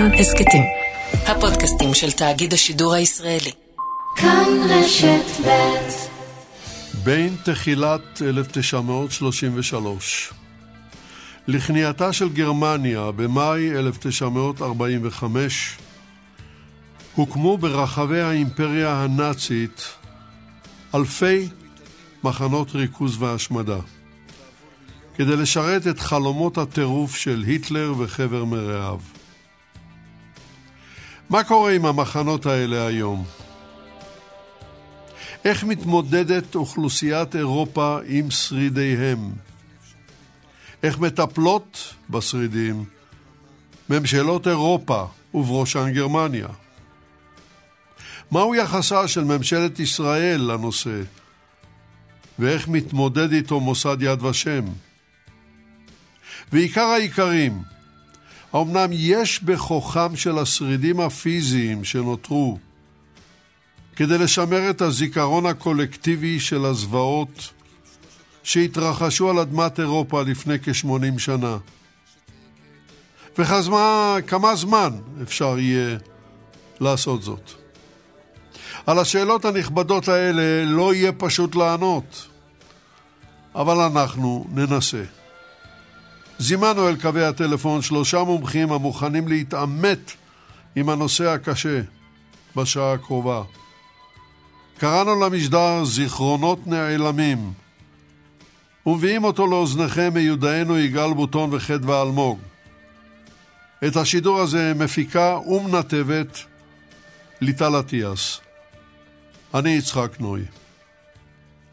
כאן הסכתים. הפודקאסטים של תאגיד השידור הישראלי. כאן רשת ב' בין תחילת 1933 לכניעתה של גרמניה במאי 1945 הוקמו ברחבי האימפריה הנאצית אלפי מחנות ריכוז והשמדה כדי לשרת את חלומות הטירוף של היטלר וחבר מרעיו. מה קורה עם המחנות האלה היום? איך מתמודדת אוכלוסיית אירופה עם שרידיהם? איך מטפלות בשרידים ממשלות אירופה ובראשן גרמניה? מהו יחסה של ממשלת ישראל לנושא? ואיך מתמודד איתו מוסד יד ושם? ועיקר העיקרים, האמנם יש בכוחם של השרידים הפיזיים שנותרו כדי לשמר את הזיכרון הקולקטיבי של הזוועות שהתרחשו על אדמת אירופה לפני כ-80 שנה. וכמה זמן אפשר יהיה לעשות זאת? על השאלות הנכבדות האלה לא יהיה פשוט לענות, אבל אנחנו ננסה. זימנו אל קווי הטלפון שלושה מומחים המוכנים להתעמת עם הנושא הקשה בשעה הקרובה. קראנו למשדר זיכרונות נעלמים, ומביאים אותו לאוזניכם מיודענו יגאל בוטון וחדווה אלמוג. את השידור הזה מפיקה ומנתבת ליטל אטיאס. אני יצחק נוי.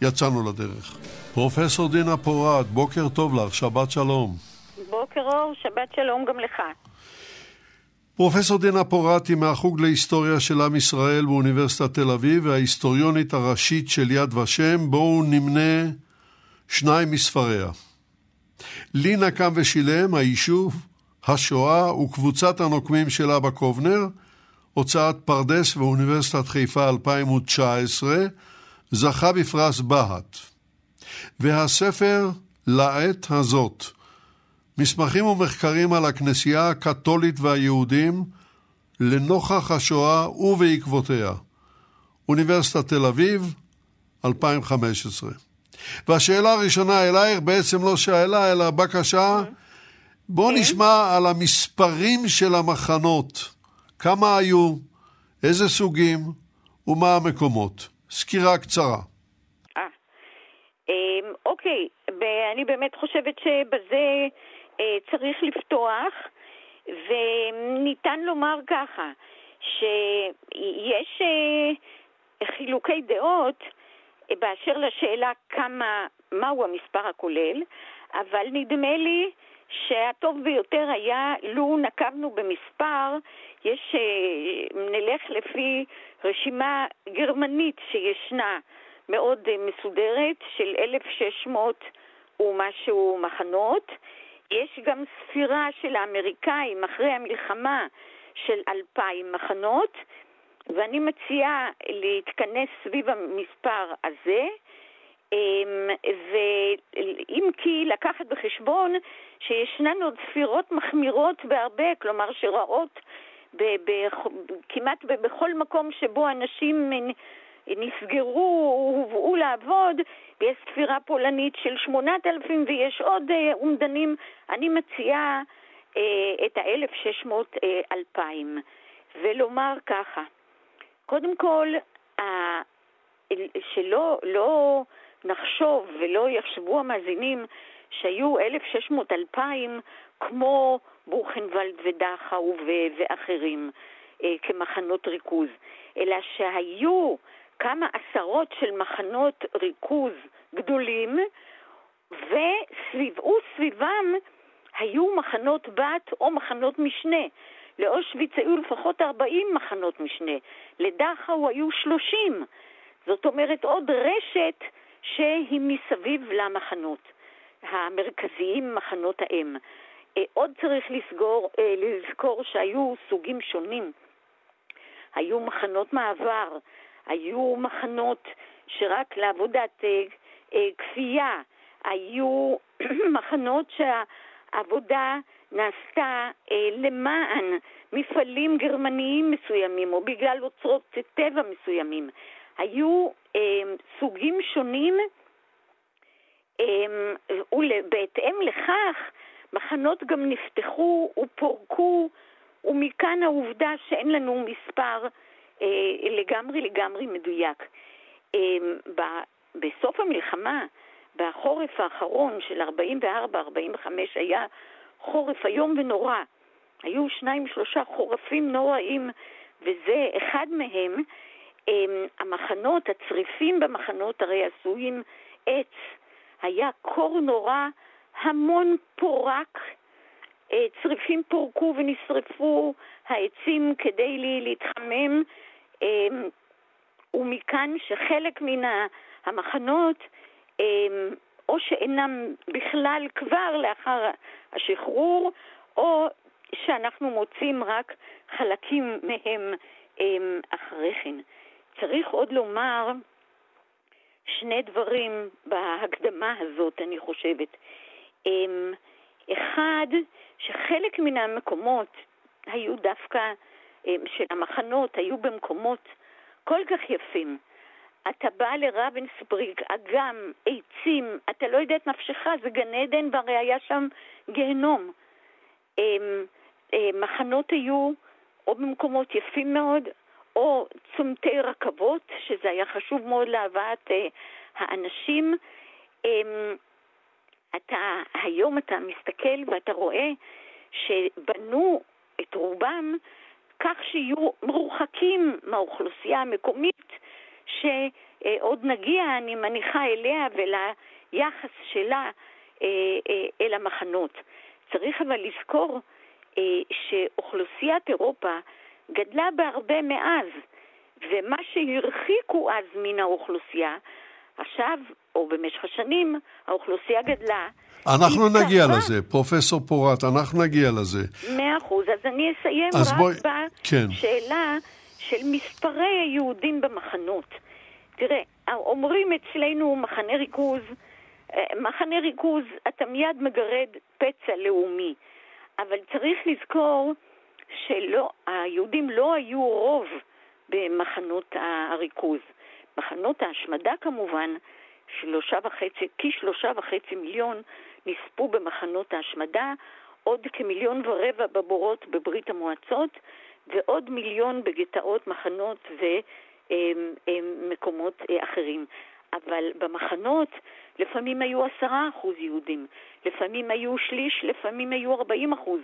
יצאנו לדרך. פרופסור דינה פורת, בוקר טוב לך, שבת שלום. אור, שבת שלום גם לך. פרופסור דינה פורטי מהחוג להיסטוריה של עם ישראל באוניברסיטת תל אביב וההיסטוריונית הראשית של יד ושם, בואו נמנה שניים מספריה. לי נקם ושילם, היישוב, השואה וקבוצת הנוקמים של אבא קובנר, הוצאת פרדס ואוניברסיטת חיפה 2019, זכה בפרס בהט. והספר לעת הזאת, מסמכים ומחקרים על הכנסייה הקתולית והיהודים לנוכח השואה ובעקבותיה. אוניברסיטת תל אביב, 2015. והשאלה הראשונה אלייך בעצם לא שאלה אלא בקשה. בואו כן. נשמע על המספרים של המחנות. כמה היו, איזה סוגים ומה המקומות. סקירה קצרה. אה, אמ, אוקיי, אני באמת חושבת שבזה צריך לפתוח, וניתן לומר ככה, שיש אה, חילוקי דעות באשר לשאלה כמה, מהו המספר הכולל, אבל נדמה לי שהטוב ביותר היה לו נקבנו במספר, יש, אה, נלך לפי רשימה גרמנית שישנה מאוד מסודרת של 1,600 ומשהו מחנות, יש גם ספירה של האמריקאים אחרי המלחמה של אלפיים מחנות, ואני מציעה להתכנס סביב המספר הזה, אמ, ואם כי לקחת בחשבון שישנן עוד ספירות מחמירות בהרבה, כלומר שרעות כמעט בכל מקום שבו אנשים נסגרו, הובאו לעבוד, ויש ספירה פולנית של 8,000 ויש עוד אה, אומדנים. אני מציעה אה, את ה-1,600-2,000, אה, ולומר ככה, קודם כל, שלא לא נחשוב ולא יחשבו המאזינים שהיו 1,600-2,000 כמו בוכנוולד ודכאו ואחרים כמחנות ריכוז, אלא שהיו כמה עשרות של מחנות ריכוז גדולים, וסביבו סביבם היו מחנות בת או מחנות משנה. לאושוויץ היו לפחות 40 מחנות משנה, לדכאו היו 30. זאת אומרת עוד רשת שהיא מסביב למחנות המרכזיים, מחנות האם. אה, עוד צריך לסגור, אה, לזכור שהיו סוגים שונים. היו מחנות מעבר, היו מחנות שרק לעבודת אה, אה, כפייה, היו מחנות שהעבודה נעשתה אה, למען מפעלים גרמניים מסוימים או בגלל אוצרות טבע מסוימים. היו אה, סוגים שונים אה, ובהתאם לכך מחנות גם נפתחו ופורקו ומכאן העובדה שאין לנו מספר לגמרי לגמרי מדויק. אה, בסוף המלחמה, בחורף האחרון של 44-45 היה חורף איום ונורא. היו שניים שלושה חורפים נוראים, וזה אחד מהם. אמ, המחנות, הצריפים במחנות הרי עשויים עץ. היה קור נורא, המון פורק, אה, צריפים פורקו ונשרפו, העצים כדי להתחמם, אמ, ומכאן שחלק מן המחנות אמ, או שאינם בכלל כבר לאחר השחרור, או שאנחנו מוצאים רק חלקים מהם אמ, אחרי כן. צריך עוד לומר שני דברים בהקדמה הזאת, אני חושבת. אחד, שחלק מן המקומות היו דווקא, של המחנות, היו במקומות כל כך יפים. אתה בא לרבנסבריג, אגם, עצים, אתה לא יודע את נפשך, זה גן עדן והרי היה שם גיהנום. אמ, אה, מחנות היו או במקומות יפים מאוד, או צומתי רכבות, שזה היה חשוב מאוד להבאת אה, האנשים. אתה, היום אתה מסתכל ואתה רואה שבנו את רובם כך שיהיו מרוחקים מהאוכלוסייה המקומית, שעוד נגיע, אני מניחה, אליה וליחס שלה אה, אה, אל המחנות. צריך אבל לזכור אה, שאוכלוסיית אירופה גדלה בהרבה מאז, ומה שהרחיקו אז מן האוכלוסייה, עכשיו, או במשך השנים, האוכלוסייה גדלה. אנחנו נגיע צבא. לזה, פרופסור פורט, אנחנו נגיע לזה. מאה אחוז, אז אני אסיים אז רק בואי... בשאלה כן. של מספרי היהודים במחנות. תראה, אומרים אצלנו מחנה ריכוז, אה, מחנה ריכוז, אתה מיד מגרד פצע לאומי, אבל צריך לזכור שהיהודים לא היו רוב במחנות הריכוז. מחנות ההשמדה כמובן, שלושה וחצי, כשלושה וחצי מיליון נספו במחנות ההשמדה, עוד כמיליון ורבע בבורות בברית המועצות, ועוד מיליון בגטאות, מחנות ומקומות אה, אחרים. אבל במחנות לפעמים היו עשרה אחוז יהודים, לפעמים היו שליש, לפעמים היו ארבעים אחוז,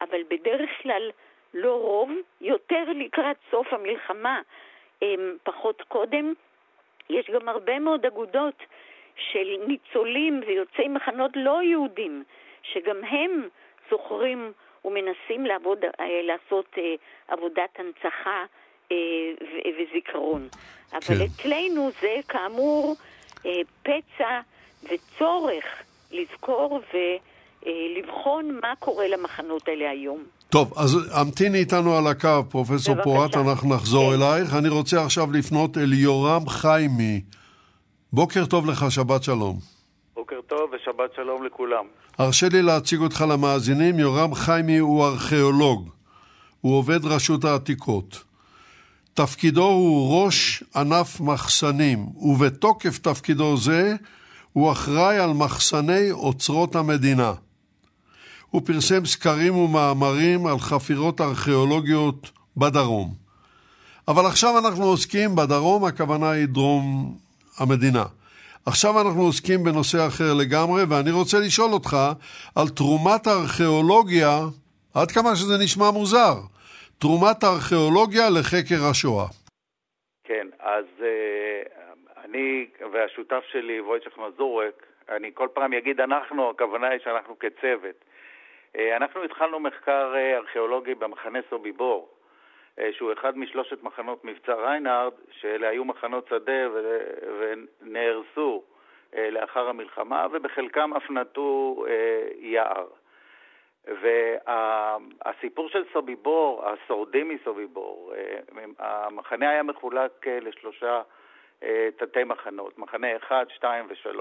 אבל בדרך כלל לא רוב, יותר לקראת סוף המלחמה, פחות קודם. יש גם הרבה מאוד אגודות של ניצולים ויוצאי מחנות לא יהודים, שגם הם זוכרים ומנסים לעבוד, אה, לעשות אה, עבודת הנצחה אה, וזיכרון. כן. אבל אצלנו זה כאמור פצע וצורך לזכור ולבחון מה קורה למחנות האלה היום. טוב, אז המתיני איתנו על הקו, פרופסור פורט, אנחנו נחזור כן. אלייך. אני רוצה עכשיו לפנות אל יורם חיימי. בוקר טוב לך, שבת שלום. בוקר טוב ושבת שלום לכולם. הרשה לי להציג אותך למאזינים, יורם חיימי הוא ארכיאולוג. הוא עובד רשות העתיקות. תפקידו הוא ראש ענף מחסנים, ובתוקף תפקידו זה הוא אחראי על מחסני אוצרות המדינה. הוא פרסם סקרים ומאמרים על חפירות ארכיאולוגיות בדרום. אבל עכשיו אנחנו עוסקים בדרום, הכוונה היא דרום המדינה. עכשיו אנחנו עוסקים בנושא אחר לגמרי, ואני רוצה לשאול אותך על תרומת הארכיאולוגיה, עד כמה שזה נשמע מוזר, תרומת הארכיאולוגיה לחקר השואה. כן, אז uh, אני והשותף שלי, וויצ'ך מזורק, אני כל פעם אגיד אנחנו, הכוונה היא שאנחנו כצוות. Uh, אנחנו התחלנו מחקר uh, ארכיאולוגי במחנה סוביבור, uh, שהוא אחד משלושת מחנות מבצע ריינארד, שאלה היו מחנות שדה ונהרסו uh, לאחר המלחמה, ובחלקם אף נטו יער. והסיפור של סוביבור, השורדים מסוביבור, אה, המחנה היה מחולק אה, לשלושה אה, תתי מחנות, מחנה 1, 2 ו-3,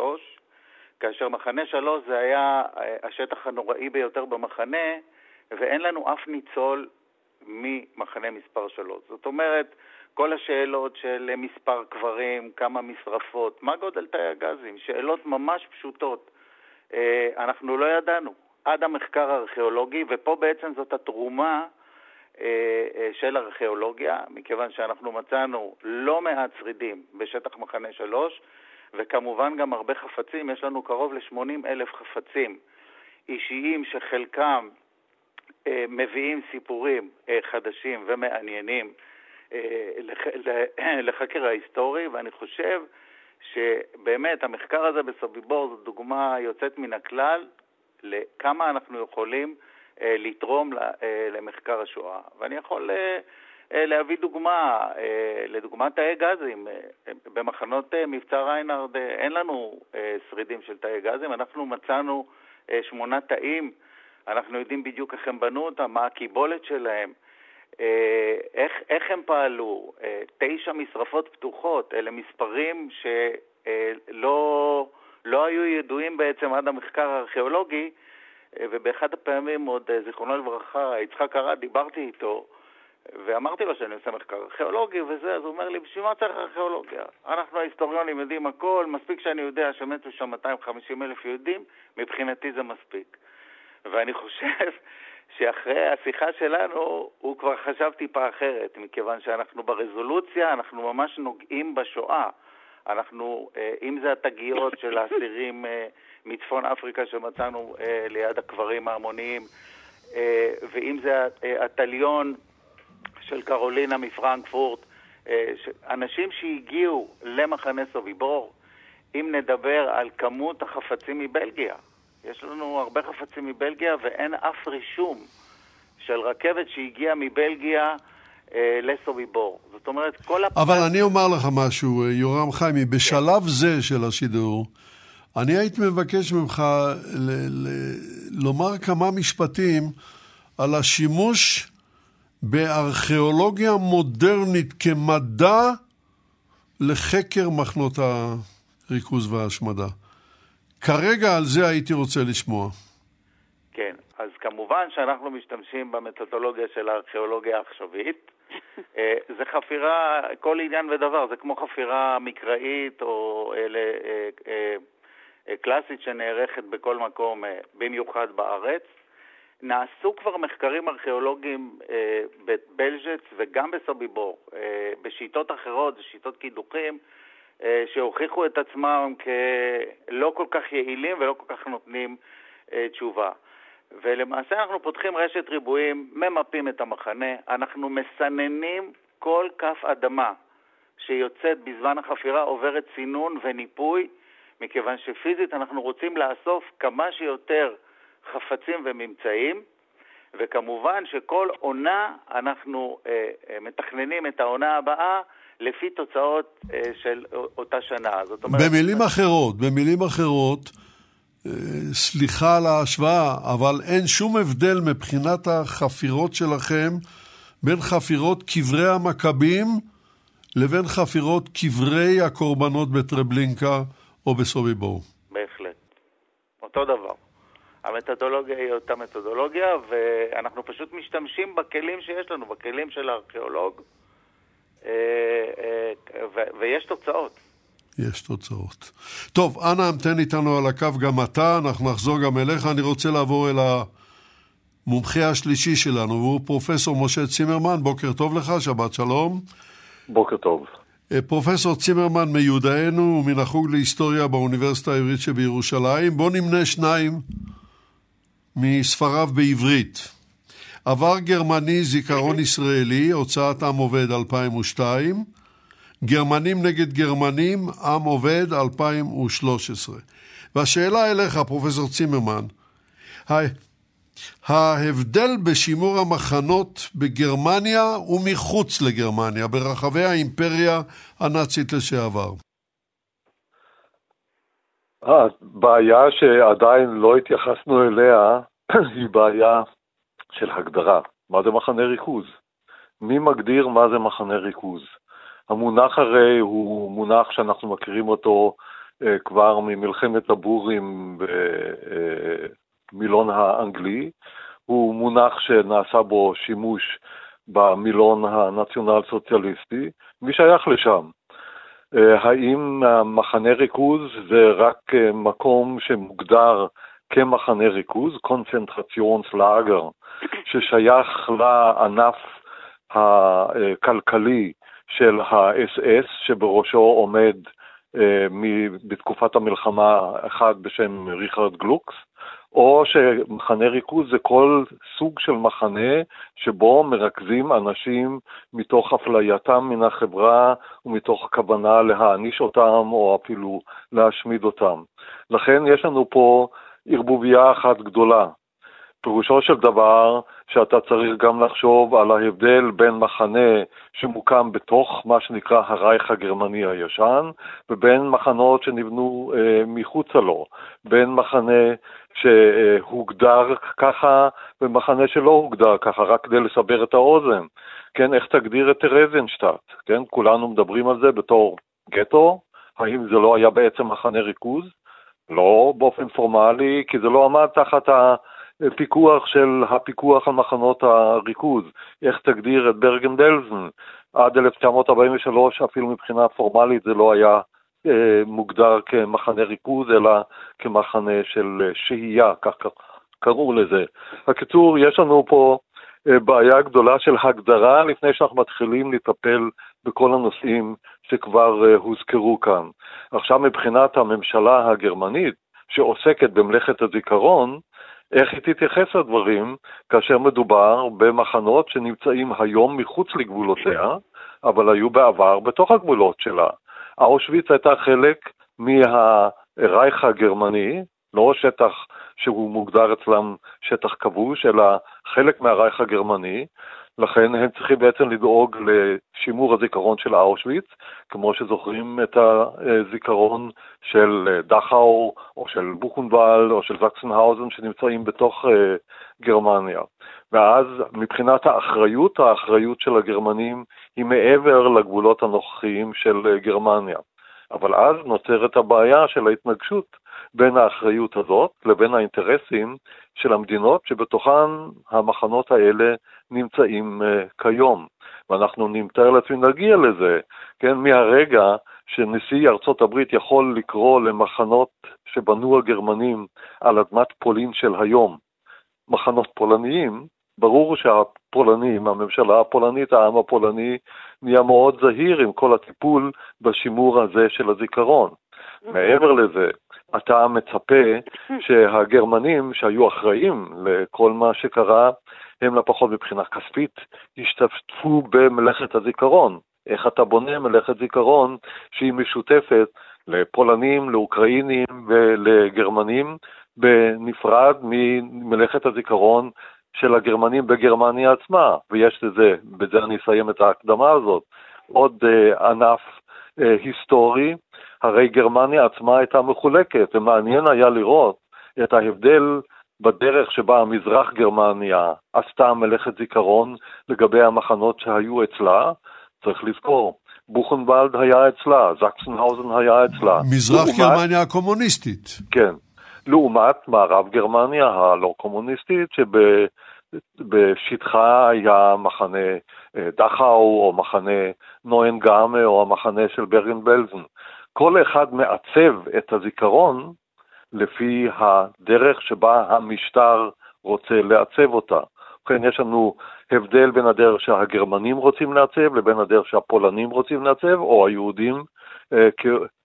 כאשר מחנה שלוש זה היה השטח הנוראי ביותר במחנה, ואין לנו אף ניצול ממחנה מספר שלוש. זאת אומרת, כל השאלות של מספר קברים, כמה משרפות, מה גודל תאי הגזים, שאלות ממש פשוטות. אה, אנחנו לא ידענו עד המחקר הארכיאולוגי, ופה בעצם זאת התרומה אה, אה, של ארכיאולוגיה, מכיוון שאנחנו מצאנו לא מעט שרידים בשטח מחנה שלוש, וכמובן גם הרבה חפצים, יש לנו קרוב ל-80 אלף חפצים אישיים שחלקם אה, מביאים סיפורים אה, חדשים ומעניינים אה, לחקר ההיסטורי, ואני חושב שבאמת המחקר הזה בסוביבור זו דוגמה יוצאת מן הכלל לכמה אנחנו יכולים לתרום למחקר השואה. ואני יכול להביא דוגמה, לדוגמה תאי גזים. במחנות מבצע ריינרד אין לנו שרידים של תאי גזים, אנחנו מצאנו שמונה תאים אנחנו יודעים בדיוק איך הם בנו אותם, מה הקיבולת שלהם, אה, איך, איך הם פעלו. אה, תשע משרפות פתוחות, אלה מספרים שלא אה, לא היו ידועים בעצם עד המחקר הארכיאולוגי, ובאחד הפעמים עוד, זיכרונו לברכה, יצחק ארד, דיברתי איתו, ואמרתי לו שאני עושה מחקר ארכיאולוגי וזה, אז הוא אומר לי, בשביל מה צריך ארכיאולוגיה? אנחנו ההיסטוריונים יודעים הכל, מספיק שאני יודע שמתו שם 250 אלף יהודים, מבחינתי זה מספיק. ואני חושב שאחרי השיחה שלנו הוא כבר חשב טיפה אחרת, מכיוון שאנחנו ברזולוציה, אנחנו ממש נוגעים בשואה. אנחנו, אה, אם זה התגיות של האסירים אה, מצפון אפריקה שמצאנו אה, ליד הקברים ההמוניים, ואם זה התליון של קרולינה מפרנקפורט, אנשים שהגיעו למחנה סוביבור, אם נדבר על כמות החפצים מבלגיה, יש לנו הרבה חפצים מבלגיה ואין אף רישום של רכבת שהגיעה מבלגיה אה, לסוביבור. זאת אומרת, כל הפרט... אבל אני אומר לך משהו, אה, יורם חיימי, בשלב כן. זה של השידור, אני הייתי מבקש ממך ל- ל- לומר כמה משפטים על השימוש בארכיאולוגיה מודרנית כמדע לחקר מחנות הריכוז וההשמדה. כרגע על זה הייתי רוצה לשמוע. כן, אז כמובן שאנחנו משתמשים במתודולוגיה של הארכיאולוגיה העכשווית. אה, זה חפירה, כל עניין ודבר, זה כמו חפירה מקראית או אלה, אה, אה, קלאסית שנערכת בכל מקום, במיוחד בארץ. נעשו כבר מחקרים ארכיאולוגיים אה, בבלז'ץ וגם בסוביבור, אה, בשיטות אחרות, שיטות קידוחים, אה, שהוכיחו את עצמם כלא כל כך יעילים ולא כל כך נותנים אה, תשובה. ולמעשה אנחנו פותחים רשת ריבועים, ממפים את המחנה, אנחנו מסננים כל כף אדמה שיוצאת בזמן החפירה עוברת צינון וניפוי, מכיוון שפיזית אנחנו רוצים לאסוף כמה שיותר חפצים וממצאים, וכמובן שכל עונה אנחנו אה, אה, מתכננים את העונה הבאה לפי תוצאות אה, של אותה שנה. זאת אומרת... במילים אחרות, במילים אחרות, אה, סליחה על ההשוואה, אבל אין שום הבדל מבחינת החפירות שלכם בין חפירות קברי המכבים לבין חפירות קברי הקורבנות בטרבלינקה או בסוביבור. בהחלט. אותו דבר. המתודולוגיה היא אותה מתודולוגיה, ואנחנו פשוט משתמשים בכלים שיש לנו, בכלים של הארכיאולוג. אה, אה, ויש תוצאות. יש תוצאות. טוב, אנא המתן איתנו על הקו גם אתה, אנחנו נחזור גם אליך. אני רוצה לעבור אל המומחה השלישי שלנו, והוא פרופסור משה צימרמן. בוקר טוב לך, שבת שלום. בוקר טוב. אה, פרופסור צימרמן מיודענו ומן החוג להיסטוריה באוניברסיטה העברית שבירושלים. בוא נמנה שניים מספריו בעברית. עבר גרמני זיכרון ישראלי, הוצאת עם עובד 2002, גרמנים נגד גרמנים, עם עובד 2013. והשאלה אליך, פרופסור צימרמן, ההבדל בשימור המחנות בגרמניה ומחוץ לגרמניה, ברחבי האימפריה הנאצית לשעבר. הבעיה שעדיין לא התייחסנו אליה היא בעיה של הגדרה. מה זה מחנה ריכוז? מי מגדיר מה זה מחנה ריכוז? המונח הרי הוא מונח שאנחנו מכירים אותו כבר ממלחמת הבורים במילון האנגלי. הוא מונח שנעשה בו שימוש במילון הנציונל סוציאליסטי, מי שייך לשם? האם מחנה ריכוז זה רק מקום שמוגדר כמחנה ריכוז, קונצנטרציונס לאגר, ששייך לענף הכלכלי של האס-אס, שבראשו עומד אה, בתקופת המלחמה אחד בשם ריכרד גלוקס, או שמחנה ריכוז זה כל סוג של מחנה שבו מרכזים אנשים מתוך אפלייתם מן החברה ומתוך כוונה להעניש אותם או אפילו להשמיד אותם. לכן יש לנו פה ערבוביה אחת גדולה. פירושו של דבר שאתה צריך גם לחשוב על ההבדל בין מחנה שמוקם בתוך מה שנקרא הרייך הגרמני הישן, ובין מחנות שנבנו אה, מחוצה לו, בין מחנה שהוגדר ככה ומחנה שלא הוגדר ככה, רק כדי לסבר את האוזן. כן, איך תגדיר את טרזנשטט? כן, כולנו מדברים על זה בתור גטו, האם זה לא היה בעצם מחנה ריכוז? לא באופן פורמלי, כי זה לא עמד תחת הפיקוח של הפיקוח על מחנות הריכוז. איך תגדיר את ברגן בלזן? עד 1943 אפילו מבחינה פורמלית זה לא היה אה, מוגדר כמחנה ריכוז, אלא כמחנה של שהייה, כך קראו לזה. בקיצור, יש לנו פה אה, בעיה גדולה של הגדרה לפני שאנחנו מתחילים לטפל בכל הנושאים שכבר אה, הוזכרו כאן. עכשיו מבחינת הממשלה הגרמנית, שעוסקת במלאכת הזיכרון, איך היא תתייחס לדברים כאשר מדובר במחנות שנמצאים היום מחוץ לגבולותיה, אבל היו בעבר בתוך הגבולות שלה. אושוויץ הייתה חלק מהרייך הגרמני, לא שטח שהוא מוגדר אצלם שטח כבוש, אלא חלק מהרייך הגרמני, לכן הם צריכים בעצם לדאוג לשימור הזיכרון של אושוויץ, כמו שזוכרים את הזיכרון של דכאו, או של בוכנוולד, או של זקסנהאוזן, שנמצאים בתוך אה, גרמניה. ואז מבחינת האחריות, האחריות של הגרמנים היא מעבר לגבולות הנוכחיים של גרמניה. אבל אז נוצרת הבעיה של ההתנגשות בין האחריות הזאת לבין האינטרסים של המדינות שבתוכן המחנות האלה נמצאים uh, כיום. ואנחנו נמתאר לעצמי נגיע לזה, כן, מהרגע שנשיא ארצות הברית יכול לקרוא למחנות שבנו הגרמנים על אדמת פולין של היום, מחנות פולניים, ברור שהפולנים, הממשלה הפולנית, העם הפולני, נהיה מאוד זהיר עם כל הטיפול בשימור הזה של הזיכרון. מעבר לזה, אתה מצפה שהגרמנים שהיו אחראים לכל מה שקרה, הם לפחות מבחינה כספית, ישתתפו במלאכת הזיכרון. איך אתה בונה מלאכת זיכרון שהיא משותפת לפולנים, לאוקראינים ולגרמנים, בנפרד ממלאכת הזיכרון של הגרמנים בגרמניה עצמה, ויש לזה, בזה אני אסיים את ההקדמה הזאת, עוד uh, ענף uh, היסטורי, הרי גרמניה עצמה הייתה מחולקת, ומעניין היה לראות את ההבדל בדרך שבה המזרח גרמניה עשתה מלאכת זיכרון לגבי המחנות שהיו אצלה, צריך לזכור, בוכנוולד היה אצלה, זקסנהאוזן היה אצלה. מזרח לעומת, גרמניה הקומוניסטית. כן. לעומת מערב גרמניה הלא קומוניסטית, שבשטחה היה מחנה אה, דכאו או מחנה נוין גאמה או המחנה של ברגן בלזן. כל אחד מעצב את הזיכרון לפי הדרך שבה המשטר רוצה לעצב אותה. ובכן, יש לנו הבדל בין הדרך שהגרמנים רוצים לעצב לבין הדרך שהפולנים רוצים לעצב, או היהודים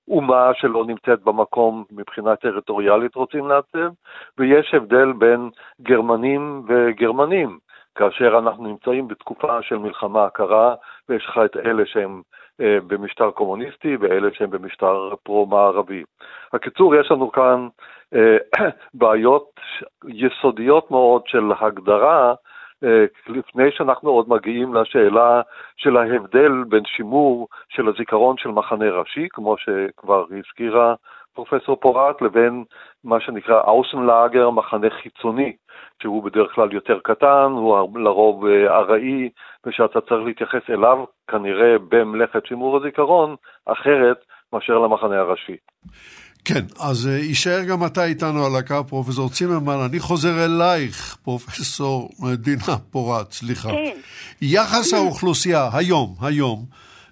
כאומה שלא נמצאת במקום מבחינה טריטוריאלית רוצים לעצב, ויש הבדל בין גרמנים וגרמנים. כאשר אנחנו נמצאים בתקופה של מלחמה קרה, ויש לך את אלה שהם אה, במשטר קומוניסטי ואלה שהם במשטר פרו-מערבי. הקיצור, יש לנו כאן אה, בעיות יסודיות מאוד של הגדרה, לפני שאנחנו עוד מגיעים לשאלה של ההבדל בין שימור של הזיכרון של מחנה ראשי, כמו שכבר הזכירה פרופסור פורט, לבין מה שנקרא אאוסנלאגר, מחנה חיצוני, שהוא בדרך כלל יותר קטן, הוא לרוב אה, ארעי, ושאתה צריך להתייחס אליו כנראה במלאכת שימור הזיכרון, אחרת מאשר למחנה הראשי. כן, אז אה, יישאר גם אתה איתנו על הקו, פרופסור צימרמן. אני חוזר אלייך, פרופסור דינה פורת, סליחה. כן. יחס האוכלוסייה היום, היום,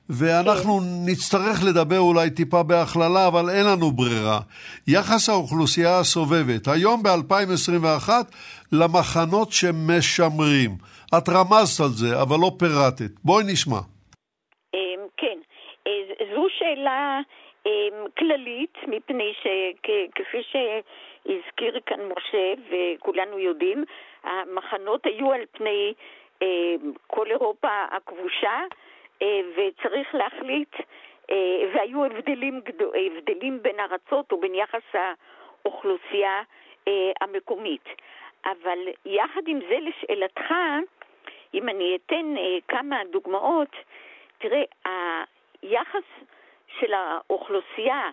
ואנחנו כן. נצטרך לדבר אולי טיפה בהכללה, אבל אין לנו ברירה. יחס האוכלוסייה הסובבת, היום ב-2021, למחנות שמשמרים. את רמזת על זה, אבל לא פירטת. בואי נשמע. אמ, כן, אה, זו שאלה כללית, מפני שכפי שהזכיר כאן משה וכולנו יודעים, המחנות היו על פני אמ, כל אירופה הכבושה אה, וצריך להחליט, אה, והיו הבדלים, הבדלים בין ארצות או בין יחס האוכלוסייה המקומית. אבל יחד עם זה, לשאלתך, אם אני אתן אה, כמה דוגמאות, תראה, היחס של האוכלוסייה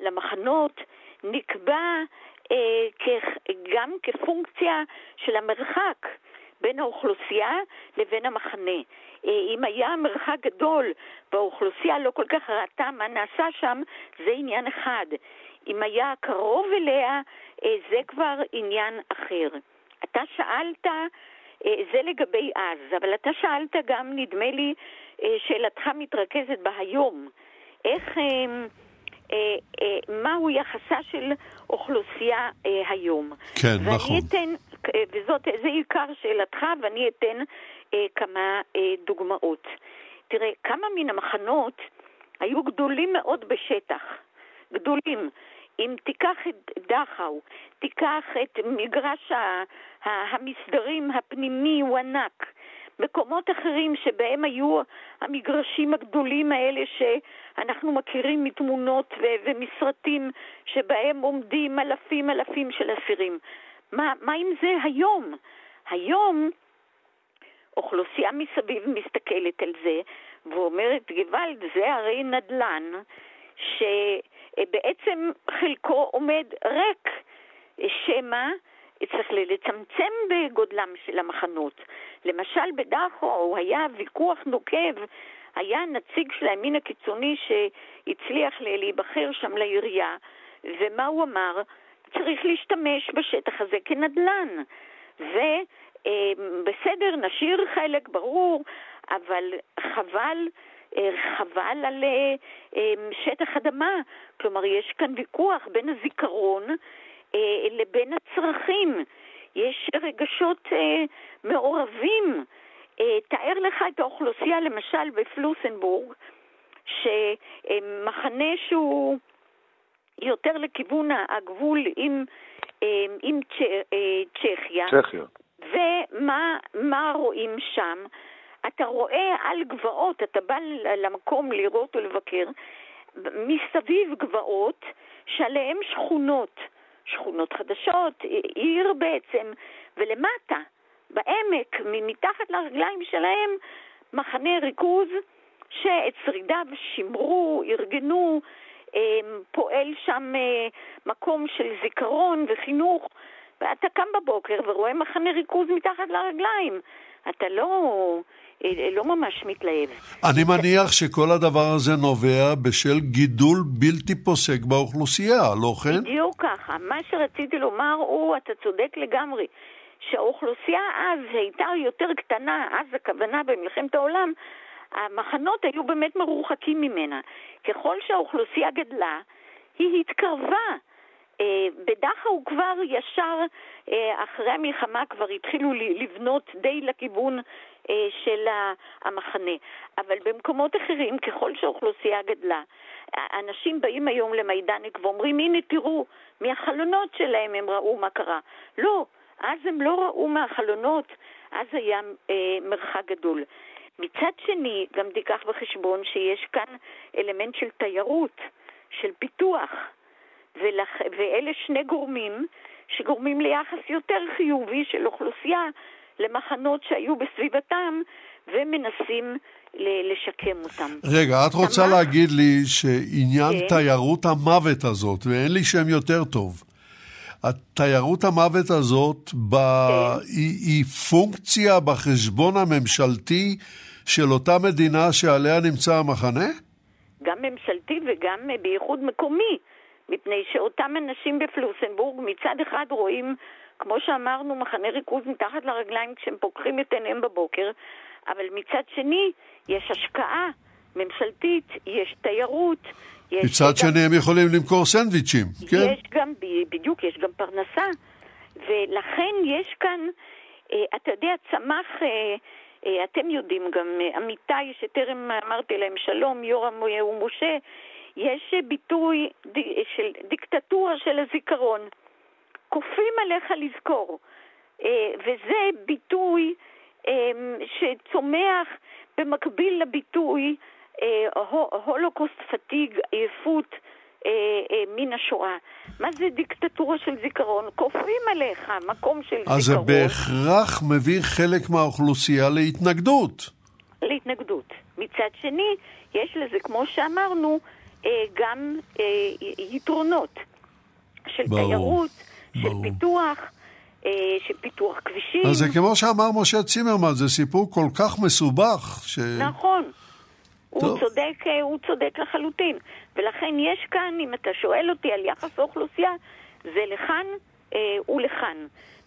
למחנות נקבע אה, גם כפונקציה של המרחק בין האוכלוסייה לבין המחנה. אה, אם היה מרחק גדול והאוכלוסייה לא כל כך ראתה מה נעשה שם, זה עניין אחד. אם היה קרוב אליה, זה כבר עניין אחר. אתה שאלת אה, זה לגבי אז, אבל אתה שאלת גם, נדמה לי, אה, שאלתך מתרכזת בהיום. איך, אה, מהו יחסה של אוכלוסייה היום. כן, ואני נכון. אתן, וזאת, זה עיקר שאלתך, ואני אתן כמה דוגמאות. תראה, כמה מן המחנות היו גדולים מאוד בשטח. גדולים. אם תיקח את דכאו, תיקח את מגרש המסדרים הפנימי הוא ענק. מקומות אחרים שבהם היו המגרשים הגדולים האלה שאנחנו מכירים מתמונות ו- ומסרטים שבהם עומדים אלפים אלפים של אסירים. מה, מה עם זה היום? היום אוכלוסייה מסביב מסתכלת על זה ואומרת, גוואלד, זה הרי נדל"ן שבעצם חלקו עומד ריק, שמא צריך לצמצם בגודלם של המחנות. למשל בדחו היה ויכוח נוקב, היה נציג של הימין הקיצוני שהצליח להיבחר שם לעירייה, ומה הוא אמר? צריך להשתמש בשטח הזה כנדל"ן. ובסדר, נשאיר חלק, ברור, אבל חבל, אה, חבל על אה, שטח אדמה. כלומר, יש כאן ויכוח בין הזיכרון אה, לבין הצרכים. יש רגשות אה, מעורבים. אה, תאר לך את האוכלוסייה, למשל בפלוסנבורג, שמחנה שהוא יותר לכיוון הגבול עם, אה, עם אה, צ'כיה. צ'כיה. ומה רואים שם? אתה רואה על גבעות, אתה בא למקום לראות ולבקר, מסביב גבעות שעליהן שכונות. שכונות חדשות, עיר בעצם, ולמטה, בעמק, מתחת לרגליים שלהם, מחנה ריכוז שאת שרידיו שימרו, ארגנו, אמ, פועל שם אה, מקום של זיכרון וחינוך, ואתה קם בבוקר ורואה מחנה ריכוז מתחת לרגליים. אתה לא... אה, לא ממש מתלהב. אני מניח שכל הדבר הזה נובע בשל גידול בלתי פוסק באוכלוסייה, לא כן? בדיוק ככה. מה שרציתי לומר הוא, אתה צודק לגמרי, שהאוכלוסייה אז הייתה יותר קטנה, אז הכוונה במלחמת העולם, המחנות היו באמת מרוחקים ממנה. ככל שהאוכלוסייה גדלה, היא התקרבה. אה, בדכאו כבר ישר אה, אחרי המלחמה כבר התחילו לבנות די לכיוון אה, של המחנה. אבל במקומות אחרים, ככל שהאוכלוסייה גדלה, אנשים באים היום למיידניק ואומרים, הנה תראו, מהחלונות שלהם הם ראו מה קרה. לא, אז הם לא ראו מהחלונות, אז היה אה, מרחק גדול. מצד שני, גם תיקח בחשבון שיש כאן אלמנט של תיירות, של פיתוח, ולח... ואלה שני גורמים שגורמים ליחס יותר חיובי של אוכלוסייה למחנות שהיו בסביבתם ומנסים לשקם אותם. רגע, את רוצה תמך... להגיד לי שעניין כן. תיירות המוות הזאת, ואין לי שם יותר טוב, התיירות המוות הזאת ב... כן. היא, היא פונקציה בחשבון הממשלתי של אותה מדינה שעליה נמצא המחנה? גם ממשלתי וגם בייחוד מקומי. מפני שאותם אנשים בפלוסנבורג מצד אחד רואים, כמו שאמרנו, מחנה ריכוז מתחת לרגליים כשהם פוקחים את עיניהם בבוקר, אבל מצד שני יש השקעה ממשלתית, יש תיירות. יש מצד גם... שני הם יכולים למכור סנדוויצ'ים, כן? יש גם, בדיוק, יש גם פרנסה. ולכן יש כאן, אה, אתה יודע, צמח, אה, אה, אתם יודעים גם, עמיתי שטרם אמרתי להם שלום, יורם ומשה, יש ביטוי של דיקטטורה של הזיכרון. כופים עליך לזכור. וזה ביטוי שצומח במקביל לביטוי הולוקוסט פתיג, עייפות אה, אה, מן השואה. מה זה דיקטטורה של זיכרון? כופים עליך מקום של אז זיכרון. אז זה בהכרח מביא חלק מהאוכלוסייה להתנגדות. להתנגדות. מצד שני, יש לזה, כמו שאמרנו, אה, גם אה, יתרונות של ברור, תיירות. של פיתוח. אה, של פיתוח כבישים. אז זה כמו שאמר משה צימרמן, זה סיפור כל כך מסובך. ש... נכון. הוא צודק, אה, הוא צודק לחלוטין. ולכן יש כאן, אם אתה שואל אותי על יחס האוכלוסייה, זה לכאן אה, ולכאן.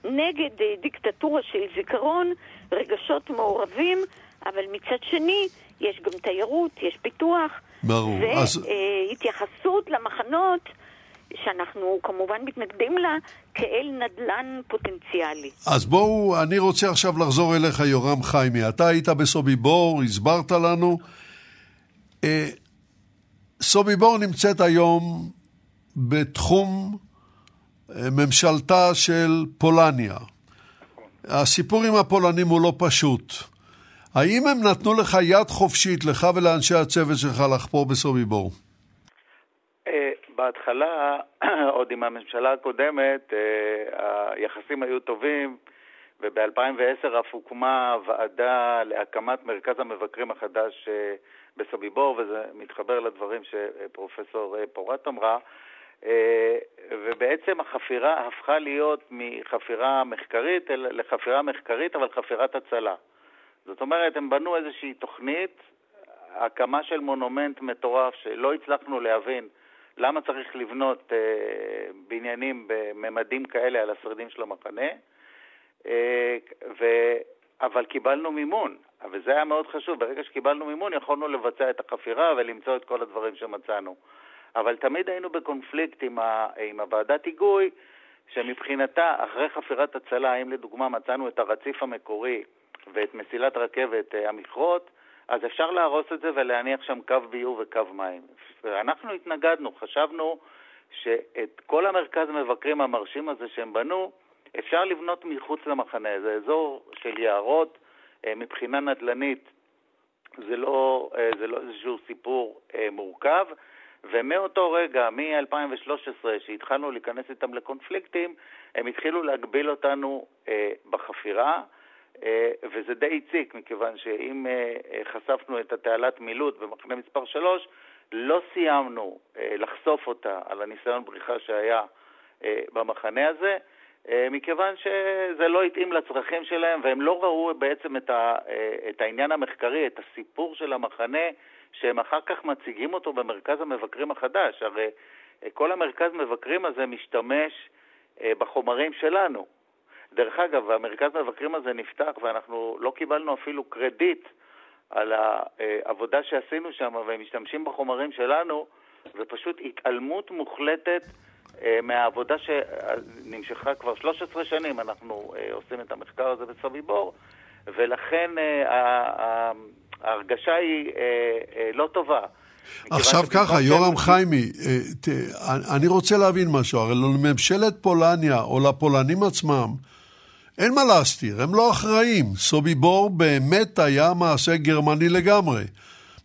נגד אה, דיקטטורה של זיכרון, רגשות מעורבים, אבל מצד שני, יש גם תיירות, יש פיתוח. ברור. והתייחסות אז... למחנות. שאנחנו כמובן מתנגדים לה כאל נדל"ן פוטנציאלי. אז בואו, אני רוצה עכשיו לחזור אליך, יורם חיימי. אתה היית בסוביבור, הסברת לנו. אה, סוביבור נמצאת היום בתחום אה, ממשלתה של פולניה. הסיפור עם הפולנים הוא לא פשוט. האם הם נתנו לך יד חופשית, לך ולאנשי הצוות שלך, לחפור בסוביבור? אה, בהתחלה, עוד עם הממשלה הקודמת, היחסים היו טובים, וב-2010 אף הוקמה ועדה להקמת מרכז המבקרים החדש בסוביבור, וזה מתחבר לדברים שפרופסור אה, פורט אמרה, אה, ובעצם החפירה הפכה להיות מחפירה מחקרית לחפירה מחקרית, אבל חפירת הצלה. זאת אומרת, הם בנו איזושהי תוכנית, הקמה של מונומנט מטורף שלא הצלחנו להבין למה צריך לבנות אה, בניינים בממדים כאלה על השרידים של המחנה, אה, ו... אבל קיבלנו מימון. וזה היה מאוד חשוב, ברגע שקיבלנו מימון יכולנו לבצע את החפירה ולמצוא את כל הדברים שמצאנו. אבל תמיד היינו בקונפליקט עם, ה, עם הוועדת היגוי, שמבחינתה, אחרי חפירת הצלה, אם לדוגמה מצאנו את הרציף המקורי ואת מסילת רכבת אה, המכרות, אז אפשר להרוס את זה ולהניח שם קו ביוב וקו מים. ואנחנו התנגדנו, חשבנו שאת כל המרכז המבקרים המרשים הזה שהם בנו, אפשר לבנות מחוץ למחנה. זה אזור של יערות, אה, מבחינה נדל"נית זה לא, אה, זה לא איזשהו סיפור אה, מורכב, ומאותו רגע, מ-2013, שהתחלנו להיכנס איתם לקונפליקטים, הם התחילו להגביל אותנו בחפירה, וזה די הציק, מכיוון שאם חשפנו את התעלת מילוט במחנה מספר 3, לא סיימנו לחשוף אותה על הניסיון בריחה שהיה במחנה הזה, אה, מכיוון שזה לא התאים לצרכים שלהם והם לא ראו בעצם את, אה, העניין המחקרי, את הסיפור של המחנה, שהם אחר כך מציגים אותו במרכז המבקרים החדש. הרי אה, כל המרכז מבקרים הזה משתמש בחומרים שלנו. דרך אגב, המרכז מבקרים הזה נפתח ואנחנו לא קיבלנו אפילו קרדיט על העבודה שעשינו שם, והם משתמשים בחומרים שלנו, ופשוט התעלמות מוחלטת אה, מהעבודה שנמשכה כבר 13 שנים, אנחנו אה, עושים את המחקר הזה בסביבור, ולכן אה, ההרגשה היא לא טובה. עכשיו ככה, יורם חיימי, אני רוצה להבין משהו, הרי לממשלת פולניה או לפולנים עצמם אין מה להסתיר, הם לא אחראים. סוביבור באמת היה מעשה גרמני לגמרי.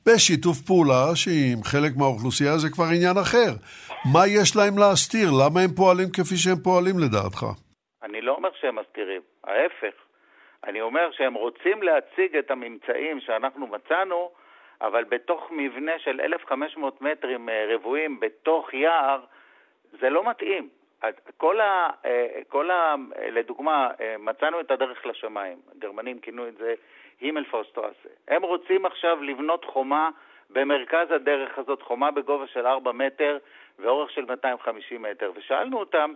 בשיתוף פעולה שעם חלק מהאוכלוסייה זה כבר עניין אחר. מה יש להם להסתיר? למה הם פועלים כפי שהם פועלים לדעתך? אני לא אומר שהם מסתירים, ההפך. אני אומר שהם רוצים להציג את הממצאים שאנחנו מצאנו, אבל בתוך מבנה של 1,500 מטרים אה, רבועים, בתוך יער, זה לא מתאים. כל ה, אה, כל ה... לדוגמה, אה, מצאנו את הדרך לשמיים, הגרמנים כינו את זה הימלפורסטרסה. הם רוצים עכשיו לבנות חומה במרכז הדרך הזאת, חומה בגובה של 4 מטר ואורך של 250 מטר, ושאלנו אותם,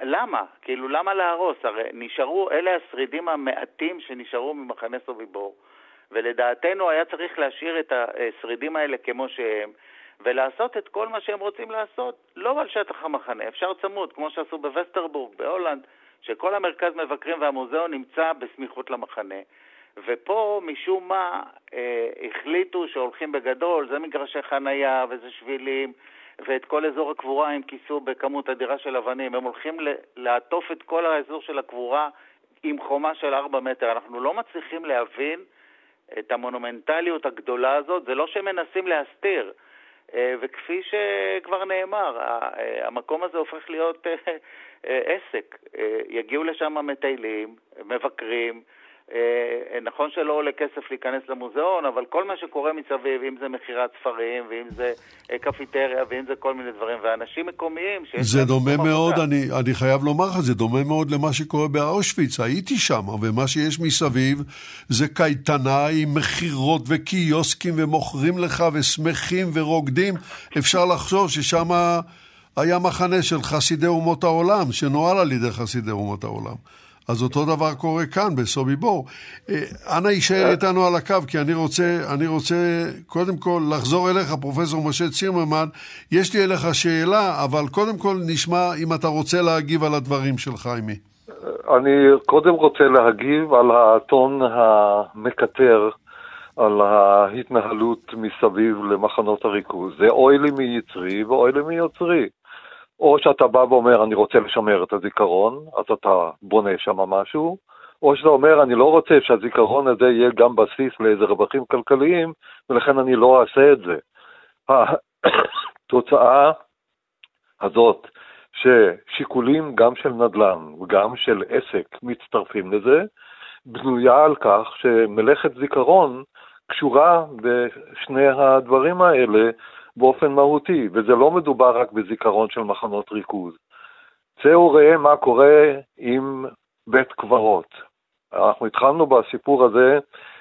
למה? כאילו, למה להרוס? הרי נשארו, אלה השרידים המעטים שנשארו ממחנה סוביבור, ולדעתנו היה צריך להשאיר את השרידים האלה כמו שהם, ולעשות את כל מה שהם רוצים לעשות, לא על שטח המחנה, אפשר צמוד, כמו שעשו בווסטרבורג, בהולנד, שכל המרכז מבקרים והמוזיאון נמצא בסמיכות למחנה. ופה משום מה אה, החליטו שהולכים בגדול, זה מגרשי חנייה וזה שבילים, ואת כל אזור הקבורה הם כיסו בכמות אדירה של אבנים. הם הולכים לעטוף את כל האזור של הקבורה עם חומה של 4 מטר. אנחנו לא מצליחים להבין את המונומנטליות הגדולה הזאת, זה לא שמנסים להסתיר. אה, וכפי שכבר נאמר, אה, המקום הזה הופך להיות עסק. יגיעו לשם מטיילים, מבקרים, אה, נכון שלא עולה כסף להיכנס למוזיאון, אבל כל מה שקורה מסביב, אם זה מכירת ספרים, ואם זה אה, קפיטריה, ואם זה כל מיני דברים, ואנשים מקומיים זה דומה מאוד, אני, אני חייב לומר לך, זה דומה מאוד למה שקורה באושוויץ, הייתי שם, ומה שיש מסביב זה קייטנה עם מכירות וקיוסקים, ומוכרים לך ושמחים ורוקדים. אפשר לחשוב ששם היה מחנה של חסידי אומות העולם, שנוהל על ידי חסידי אומות העולם. אז אותו דבר קורה כאן, בסוביבור. אה, אנא יישאר איתנו על הקו, כי אני רוצה, אני רוצה קודם כל לחזור אליך, פרופסור משה צימרמן. יש לי אליך שאלה, אבל קודם כל נשמע אם אתה רוצה להגיב על הדברים של חיימי. אני קודם רוצה להגיב על הטון המקטר, על ההתנהלות מסביב למחנות הריכוז. זה אוי לי מיצרי ואוי לי מיוצרי. או שאתה בא ואומר, אני רוצה לשמר את הזיכרון, אז אתה בונה שם משהו, או שאתה אומר, אני לא רוצה שהזיכרון הזה יהיה גם בסיס לאיזה רווחים כלכליים, ולכן אני לא אעשה את זה. התוצאה הזאת, ששיקולים גם של נדל"ן וגם של עסק מצטרפים לזה, בנויה על כך שמלאכת זיכרון קשורה בשני הדברים האלה באופן מהותי, וזה לא מדובר רק בזיכרון של מחנות ריכוז. צאו ראה מה קורה עם בית קברות. אנחנו התחלנו בסיפור הזה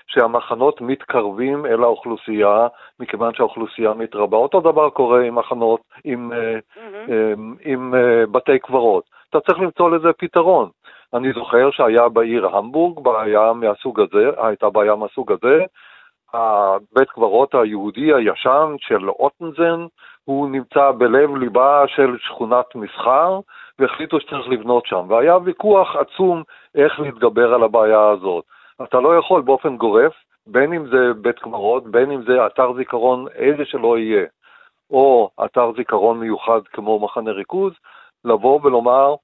שהמחנות מתקרבים אל האוכלוסייה, מכיוון שהאוכלוסייה מתרבה. אותו דבר קורה עם מחנות, עם, mm-hmm. עם, עם אה, בתי קברות. אתה צריך למצוא לזה פתרון. אני זוכר שהיה בעיר המבורג בעיה מהסוג הזה, הייתה בעיה מהסוג הזה, הבית קברות היהודי הישן של אוטנזן, הוא נמצא בלב ליבה של שכונת מסחר, והחליטו שצריך לבנות שם. והיה ויכוח עצום איך להתגבר על הבעיה הזאת. אתה לא יכול באופן גורף, בין אם זה בית קברות, בין אם זה אתר זיכרון, איזה שלא יהיה, או אתר זיכרון מיוחד כמו מחנה ריכוז, לבוא ולומר,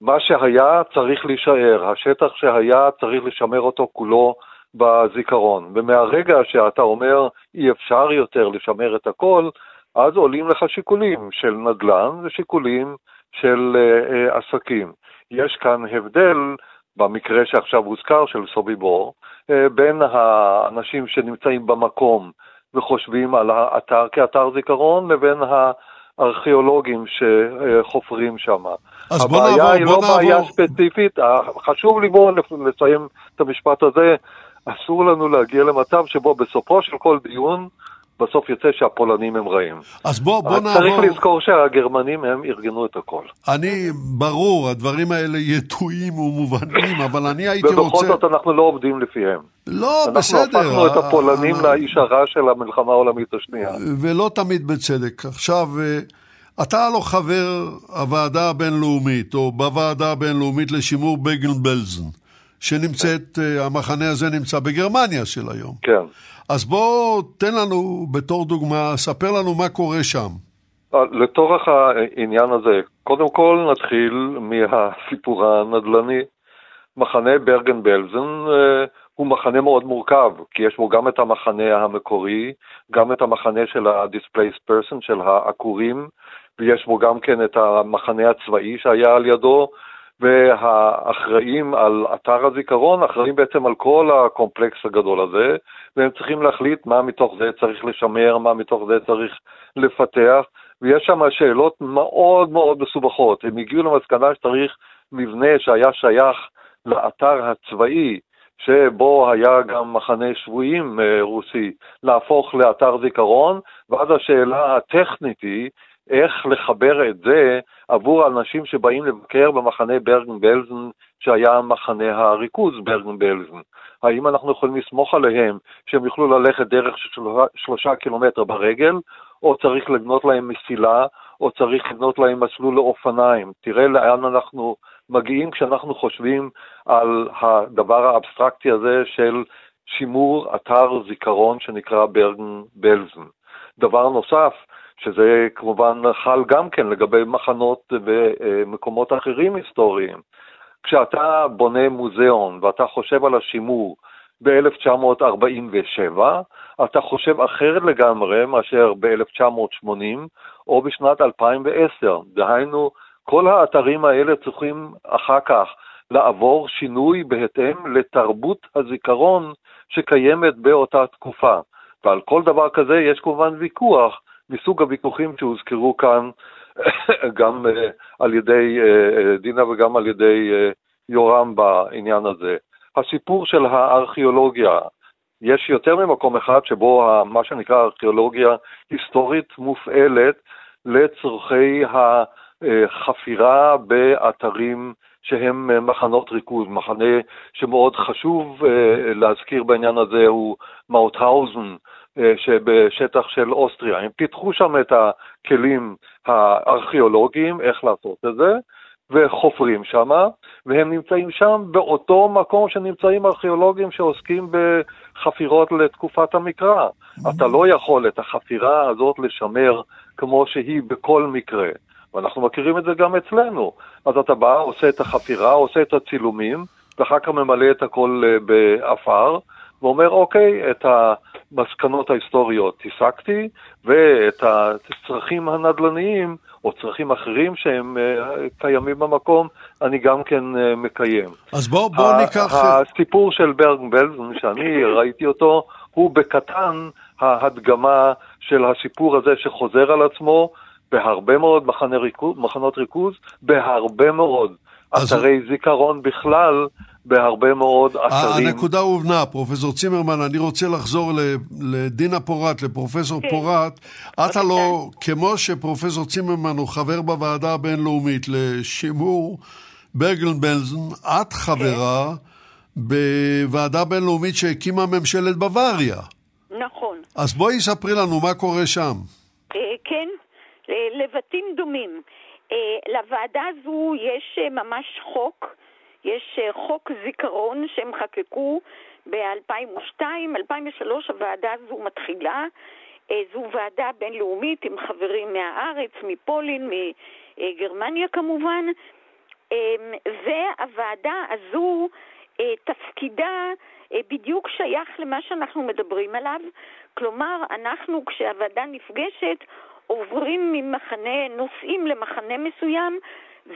מה שהיה צריך להישאר, השטח שהיה צריך לשמר אותו כולו בזיכרון. ומהרגע שאתה אומר אי אפשר יותר לשמר את הכל, אז עולים לך שיקולים של נדל"ן ושיקולים של uh, uh, עסקים. יש כאן הבדל, במקרה שעכשיו הוזכר, של סוביבור, uh, בין האנשים שנמצאים במקום וחושבים על האתר כאתר זיכרון, לבין הארכיאולוגים שחופרים שם. אז בוא נעבור, בוא נעבור. הבעיה היא לא בעיה ספציפית, חשוב לי בואו לסיים את המשפט הזה. אסור לנו להגיע למצב שבו בסופו של כל דיון, בסוף יוצא שהפולנים הם רעים. אז בוא, בוא נעבור... צריך לזכור שהגרמנים הם ארגנו את הכל. אני, ברור, הדברים האלה ידועים ומובנים, אבל אני הייתי ובכל רוצה... ובכל זאת אנחנו לא עובדים לפיהם. לא, אנחנו בסדר. אנחנו הפכנו את הפולנים לאיש הרע של המלחמה העולמית השנייה. ולא תמיד בצדק. עכשיו... אה, אתה לא חבר הוועדה הבינלאומית, או בוועדה הבינלאומית לשימור בגן בלזן. שנמצאת, אה, המחנה הזה נמצא בגרמניה של היום. כן. אז בוא תן לנו בתור דוגמה, ספר לנו מה קורה שם. אה, לתורך העניין הזה, קודם כל נתחיל מהסיפור הנדל"ני. מחנה ברגן בלזן אה, הוא מחנה מאוד מורכב, כי יש בו גם את המחנה המקורי, גם את המחנה של ה-displaced person, של העקורים, ויש בו גם כן את המחנה הצבאי שהיה על ידו, והאחראים על אתר הזיכרון אחראים בעצם על כל הקומפלקס הגדול הזה, והם צריכים להחליט מה מתוך זה צריך לשמר, מה מתוך זה צריך לפתח, ויש שם שאלות מאוד מאוד מסובכות. הם הגיעו למסקנה שצריך מבנה שהיה שייך לאתר הצבאי, שבו היה גם מחנה שבויים רוסי, להפוך לאתר זיכרון, ואז השאלה הטכנית היא איך לחבר את זה עבור אנשים שבאים לבקר במחנה ברגן-בלזן, שהיה מחנה הריכוז ברגן-בלזן. האם אנחנו יכולים לסמוך עליהם שהם יוכלו ללכת דרך שלושה קילומטר ברגל, או צריך לבנות להם מסילה, או צריך לבנות להם מסלול לאופניים. תראה לאן אנחנו מגיעים כשאנחנו חושבים על הדבר האבסטרקטי הזה של שימור אתר זיכרון שנקרא ברגן-בלזן. דבר נוסף, שזה כמובן חל גם כן לגבי מחנות ומקומות אחרים היסטוריים. כשאתה בונה מוזיאון ואתה חושב על השימור ב-1947, אתה חושב אחרת לגמרי מאשר ב-1980 או בשנת 2010. דהיינו, כל האתרים האלה צריכים אחר כך לעבור שינוי בהתאם לתרבות הזיכרון שקיימת באותה תקופה. ועל כל דבר כזה יש כמובן ויכוח מסוג הוויכוחים שהוזכרו כאן גם uh, על ידי uh, דינה וגם על ידי יורם בעניין הזה. הסיפור של הארכיאולוגיה, יש יותר ממקום אחד שבו מה שנקרא ארכיאולוגיה היסטורית מופעלת לצורכי החפירה באתרים שהם מחנות ריכוז. מחנה שמאוד חשוב להזכיר בעניין הזה הוא מאוטהאוזן, אה, שבשטח של אוסטריה. הם פיתחו שם את הכלים הארכיאולוגיים, איך לעשות את זה, וחופרים שם, והם נמצאים שם באותו מקום שנמצאים ארכיאולוגים שעוסקים בחפירות לתקופת המקרא. Mm-hmm. אתה לא יכול את החפירה הזאת לשמר כמו שהיא בכל מקרה. ואנחנו מכירים את זה גם אצלנו. אז אתה בא, עושה את החפירה, עושה את הצילומים, ואחר כך ממלא את הכל אה, בעפר, ואומר, אוקיי, את המסקנות ההיסטוריות הסקתי, ואת הצרכים הנדל"ניים, או צרכים אחרים שהם uh, קיימים במקום, אני גם כן uh, מקיים. אז בואו בוא ניקח... הסיפור של ברגן בלזן, שאני ראיתי אותו, הוא בקטן ההדגמה של הסיפור הזה שחוזר על עצמו בהרבה מאוד מחנות ריכוז, בהרבה מאוד אתרי זיכרון בכלל, בהרבה מאוד אתרים. הנקודה הובנה, פרופסור צימרמן, אני רוצה לחזור לדינה פורת, לפרופסור כן. פורת. את הלא, כמו שפרופסור צימרמן הוא חבר בוועדה הבינלאומית לשימור ברגלן בלזן, את חברה כן. בוועדה בינלאומית שהקימה ממשלת בוואריה. נכון. אז בואי ספרי לנו מה קורה שם. אה, כן, לבתים דומים. אה, לוועדה הזו יש אה, ממש חוק יש אה, חוק זיכרון שהם חקקו ב-2002, 2003 הוועדה הזו מתחילה. זו ועדה בינלאומית עם חברים מהארץ, מפולין, מגרמניה כמובן, והוועדה הזו, תפקידה בדיוק שייך למה שאנחנו מדברים עליו. כלומר, אנחנו, כשהוועדה נפגשת, עוברים ממחנה, נוסעים למחנה מסוים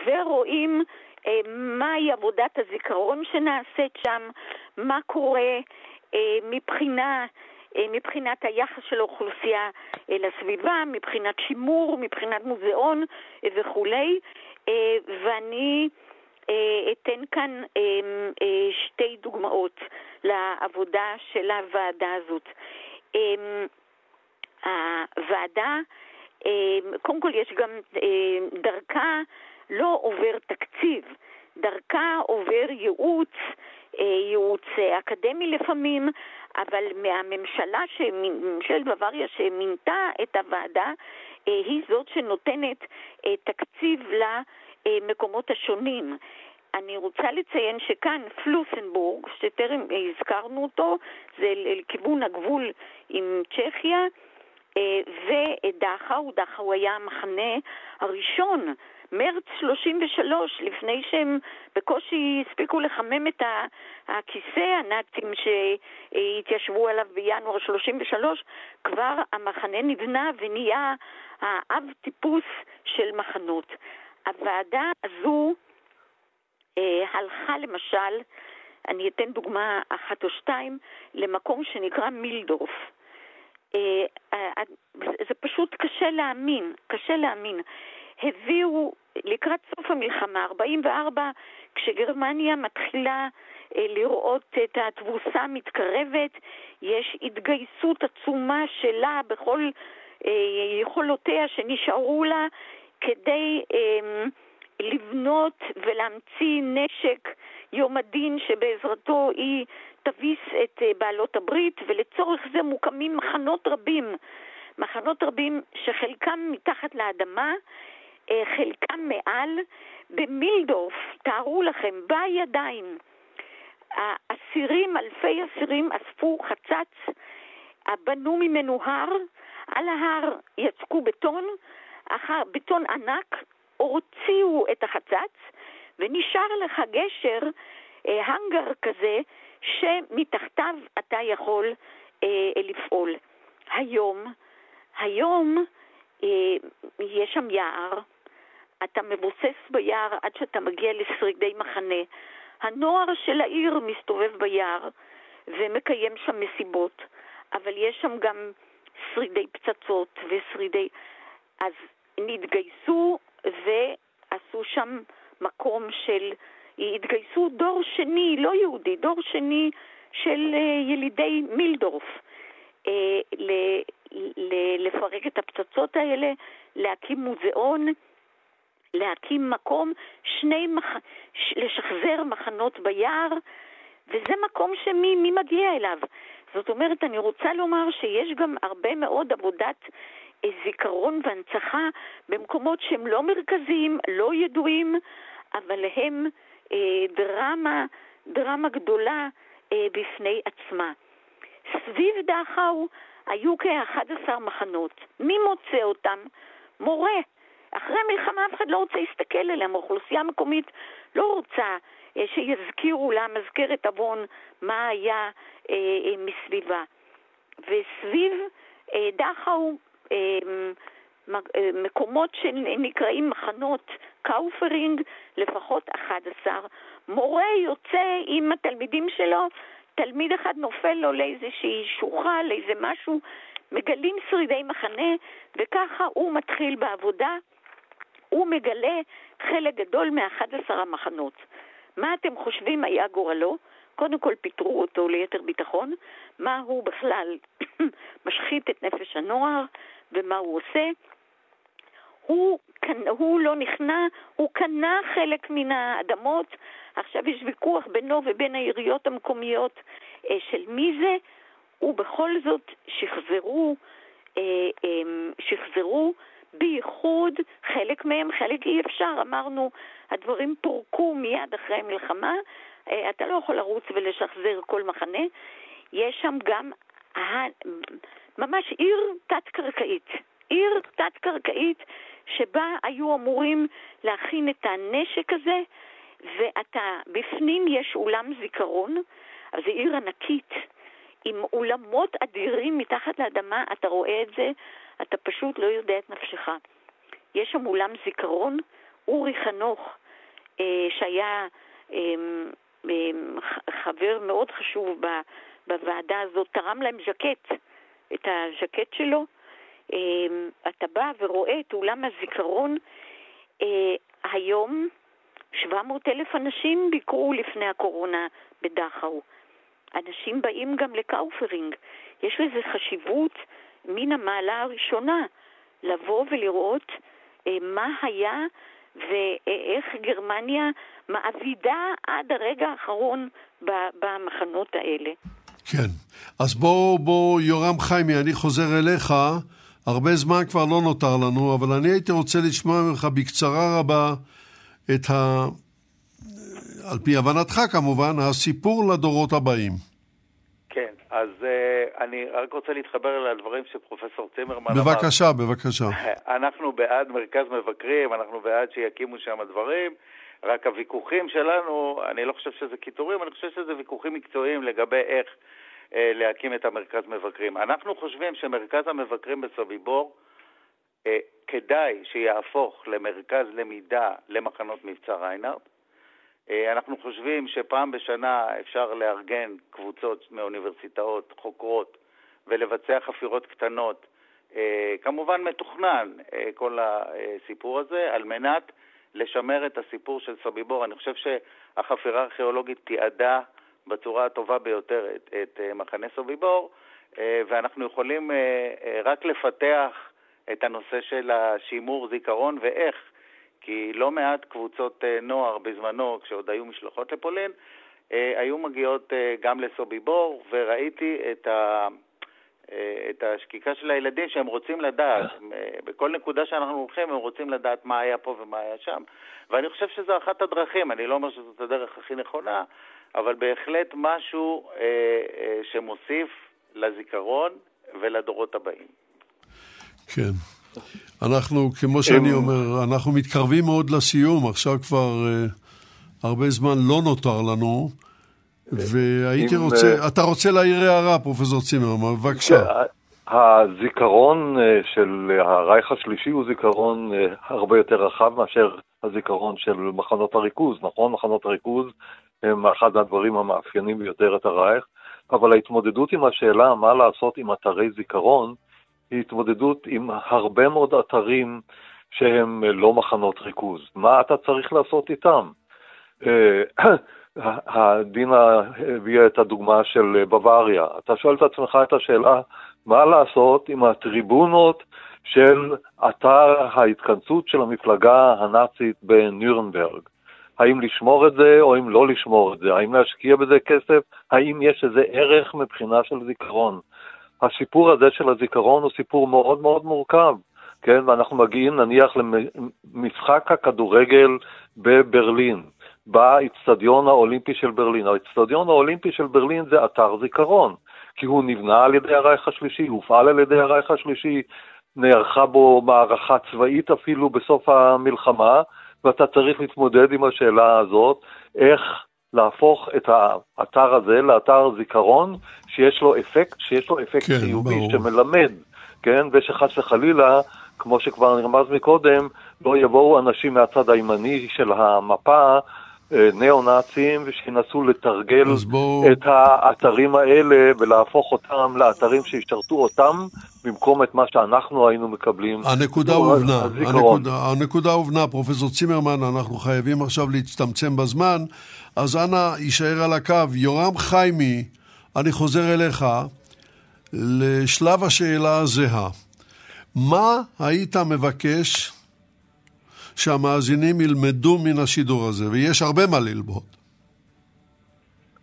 ורואים אה, מהי עבודת הזיכרון שנעשית שם, מה קורה אה, מבחינה, אה, מבחינת היחס של האוכלוסייה לסביבה, מבחינת שימור, מבחינת מוזיאון וכולי, ואני אתן כאן שתי דוגמאות לעבודה של הוועדה הזאת. הוועדה, קודם כל יש גם דרכה לא עובר תקציב, דרכה עובר ייעוץ, אה, ייעוץ אקדמי לפעמים, אבל מהממשלה, ממשלת בוואריה שמינתה את הוועדה, אה, היא זאת שנותנת אה, תקציב למקומות השונים. אני רוצה לציין שכאן פלוסנבורג, שטרם הזכרנו אותו, זה לכיוון הגבול עם צ'כיה, ודכאו, דכאו היה המחנה הראשון מרץ 33, לפני שהם בקושי הספיקו לחמם את הכיסא הנאצים שהתיישבו עליו בינואר 33, כבר המחנה נבנה ונהיה האב טיפוס של מחנות. הוועדה הזו אה, הלכה למשל, אני אתן דוגמה אחת או שתיים, למקום שנקרא מילדורף. אה, אה, זה פשוט קשה להאמין, קשה להאמין. הביאו לקראת סוף המלחמה, 44, כשגרמניה מתחילה אה, לראות את התבוסה מתקרבת, יש התגייסות עצומה שלה בכל יכולותיה שנשארו לה כדי לבנות ולהמציא נשק יום הדין שבעזרתו היא תביס את בעלות הברית, ולצורך זה מוקמים מחנות רבים, מחנות רבים שחלקם מתחת לאדמה, חלקם מעל, במילדורף, תארו לכם, בידיים. האסירים, אלפי אסירים אספו חצץ, בנו ממנו הר, על ההר יצקו בטון, אחר, בטון ענק, הוציאו את החצץ, ונשאר לך גשר, אה, הנגר כזה, שמתחתיו אתה יכול אה, לפעול. היום, היום אה, יש שם יער, אתה מבוסס ביער עד שאתה מגיע לשרידי מחנה. הנוער של העיר מסתובב ביער ומקיים שם מסיבות, אבל יש שם גם שרידי פצצות ושרידי... אז נתגייסו ועשו שם מקום של... התגייסו דור שני, לא יהודי, דור שני של אה, ילידי מילדורף, אה, לפרק את הפצצות האלה, להקים מוזיאון, להקים מקום, שני מח... לשחזר מחנות ביער, וזה מקום שמי מי מגיע אליו. זאת אומרת, אני רוצה לומר שיש גם הרבה מאוד עבודת זיכרון והנצחה במקומות שהם לא מרכזיים, לא ידועים, אבל הם אה, דרמה, דרמה גדולה אה, בפני עצמה. סביב דכאו היו כ-11 מחנות. מי מוצא אותם? מורה. אחרי המלחמה אף אחד לא רוצה להסתכל עליהם, האוכלוסייה המקומית לא רוצה אה, שיזכירו לה מזכרת עוון מה היה אה, אה, מסביבה. וסביב אה, דכאו מקומות שנקראים מחנות קאופרינג, לפחות 11. מורה יוצא עם התלמידים שלו, תלמיד אחד נופל לו לאיזושהי שוחה, לאיזה משהו, מגלים שרידי מחנה, וככה הוא מתחיל בעבודה. הוא מגלה חלק גדול מ-11 המחנות. מה אתם חושבים היה גורלו? קודם כל פיטרו אותו ליתר ביטחון, מה הוא בכלל משחית את נפש הנוער ומה הוא עושה. הוא, הוא לא נכנע, הוא קנה חלק מן האדמות, עכשיו יש ויכוח בינו ובין העיריות המקומיות אה, של מי זה, ובכל זאת שחזרו, אה, אה, שחזרו בייחוד חלק מהם, חלק אי אפשר, אמרנו, הדברים פורקו מיד אחרי המלחמה, אתה לא יכול לרוץ ולשחזר כל מחנה, יש שם גם ממש עיר תת-קרקעית, עיר תת-קרקעית שבה היו אמורים להכין את הנשק הזה, ואתה, בפנים יש אולם זיכרון, אז זו עיר ענקית, עם אולמות אדירים מתחת לאדמה, אתה רואה את זה, אתה פשוט לא יודע את נפשך. יש שם אולם זיכרון, אורי חנוך, אה, שהיה אה, אה, חבר מאוד חשוב ב, בוועדה הזאת, תרם להם ז'קט, את הז'קט שלו. אה, אתה בא ורואה את אולם הזיכרון. אה, היום 700 אלף אנשים ביקרו לפני הקורונה בדכאו. אנשים באים גם לקאופרינג. יש לזה חשיבות מן המעלה הראשונה, לבוא ולראות אה, מה היה ואיך גרמניה מעבידה עד הרגע האחרון במחנות האלה. כן, אז בוא, בוא, יורם חיימי, אני חוזר אליך. הרבה זמן כבר לא נותר לנו, אבל אני הייתי רוצה לשמוע ממך בקצרה רבה את ה... על פי הבנתך כמובן, הסיפור לדורות הבאים. אז uh, אני רק רוצה להתחבר לדברים של פרופסור צימרמן בבקשה, אמר. בבקשה. אנחנו בעד מרכז מבקרים, אנחנו בעד שיקימו שם דברים, רק הוויכוחים שלנו, אני לא חושב שזה קיטורים, אני חושב שזה ויכוחים מקצועיים לגבי איך uh, להקים את המרכז מבקרים. אנחנו חושבים שמרכז המבקרים בסביבור, uh, כדאי שיהפוך למרכז למידה למחנות מבצע ריינארט. אה, אנחנו חושבים שפעם בשנה אפשר לארגן קבוצות מאוניברסיטאות, חוקרות, ולבצע חפירות קטנות כמובן מתוכנן כל הסיפור הזה על מנת לשמר את הסיפור של סוביבור. אני חושב שהחפירה הארכיאולוגית תיעדה בצורה הטובה ביותר את, את מחנה סוביבור, ואנחנו יכולים רק לפתח את הנושא של השימור זיכרון ואיך. כי לא מעט קבוצות אה, נוער בזמנו, כשעוד היו משלחות לפולין, אה, היו מגיעות אה, גם לסוביבור, וראיתי את, ה, את השקיקה של הילדים שהם רוצים לדעת. בכל נקודה שאנחנו הולכים הם רוצים לדעת מה היה פה ומה היה שם. ואני חושב שזו אחת הדרכים, אני לא אומר שזאת הדרך הכי נכונה, אבל בהחלט משהו שמוסיף לזיכרון ולדורות הבאים. כן. אנחנו, כמו שאני אומר, אנחנו מתקרבים מאוד לסיום, עכשיו כבר uh, הרבה זמן לא נותר לנו, והייתי רוצה, uh, אתה רוצה להעיר הערה, פרופסור צימרמן, בבקשה. הזיכרון של הרייך השלישי הוא זיכרון הרבה יותר רחב מאשר הזיכרון של מחנות הריכוז, נכון? מחנות הריכוז הם אחד הדברים המאפיינים ביותר את הרייך, אבל ההתמודדות עם השאלה מה לעשות עם אתרי זיכרון, היא התמודדות עם הרבה מאוד אתרים שהם לא מחנות ריכוז. מה אתה צריך לעשות איתם? אה, דינה הביאה את הדוגמה של בוואריה. אתה שואל את עצמך את השאלה, מה לעשות עם הטריבונות של אתר ההתכנסות של המפלגה הנאצית בנירנברג? האם לשמור את זה או אם לא לשמור את זה? האם להשקיע בזה כסף? האם יש איזה ערך מבחינה של זיכרון? הסיפור הזה של הזיכרון הוא סיפור מאוד מאוד מורכב, כן? ואנחנו מגיעים נניח למשחק הכדורגל בברלין, באיצטדיון האולימפי של ברלין. האיצטדיון האולימפי של ברלין זה אתר זיכרון, כי הוא נבנה על ידי הרייך השלישי, הופעל על ידי הרייך השלישי, נערכה בו מערכה צבאית אפילו בסוף המלחמה, ואתה צריך להתמודד עם השאלה הזאת, איך להפוך את האתר הזה לאתר זיכרון שיש לו אפקט, שיש לו אפקט כן, חיובי ברור. שמלמד, כן, ושחס וחלילה, כמו שכבר נרמז מקודם, לא יבואו אנשים מהצד הימני של המפה אה, ניאו-נאצים ושינסו לתרגל בוא... את האתרים האלה ולהפוך אותם לאתרים שישרתו אותם במקום את מה שאנחנו היינו מקבלים. הנקודה הובנה, הנקודה, הנקודה הובנה, פרופסור צימרמן, אנחנו חייבים עכשיו להצטמצם בזמן, אז אנא יישאר על הקו. יורם חיימי, אני חוזר אליך לשלב השאלה הזהה. מה היית מבקש שהמאזינים ילמדו מן השידור הזה, ויש הרבה מה ללמוד.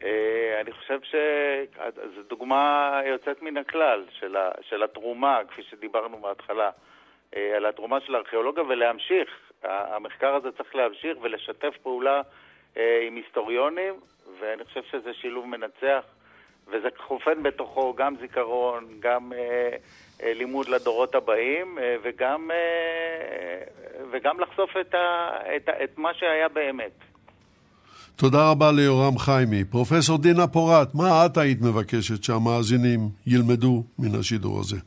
אה, אני חושב שזו דוגמה יוצאת מן הכלל של, ה, של התרומה, כפי שדיברנו מההתחלה, אה, על התרומה של הארכיאולוגיה ולהמשיך. המחקר הזה צריך להמשיך ולשתף פעולה עם היסטוריונים, ואני חושב שזה שילוב מנצח, וזה חופן בתוכו גם זיכרון, גם אה, לימוד לדורות הבאים, אה, וגם, אה, וגם לחשוף את, ה, את, ה, את מה שהיה באמת. תודה רבה ליורם חיימי. פרופסור דינה פורט, מה את היית מבקשת שהמאזינים ילמדו מן השידור הזה?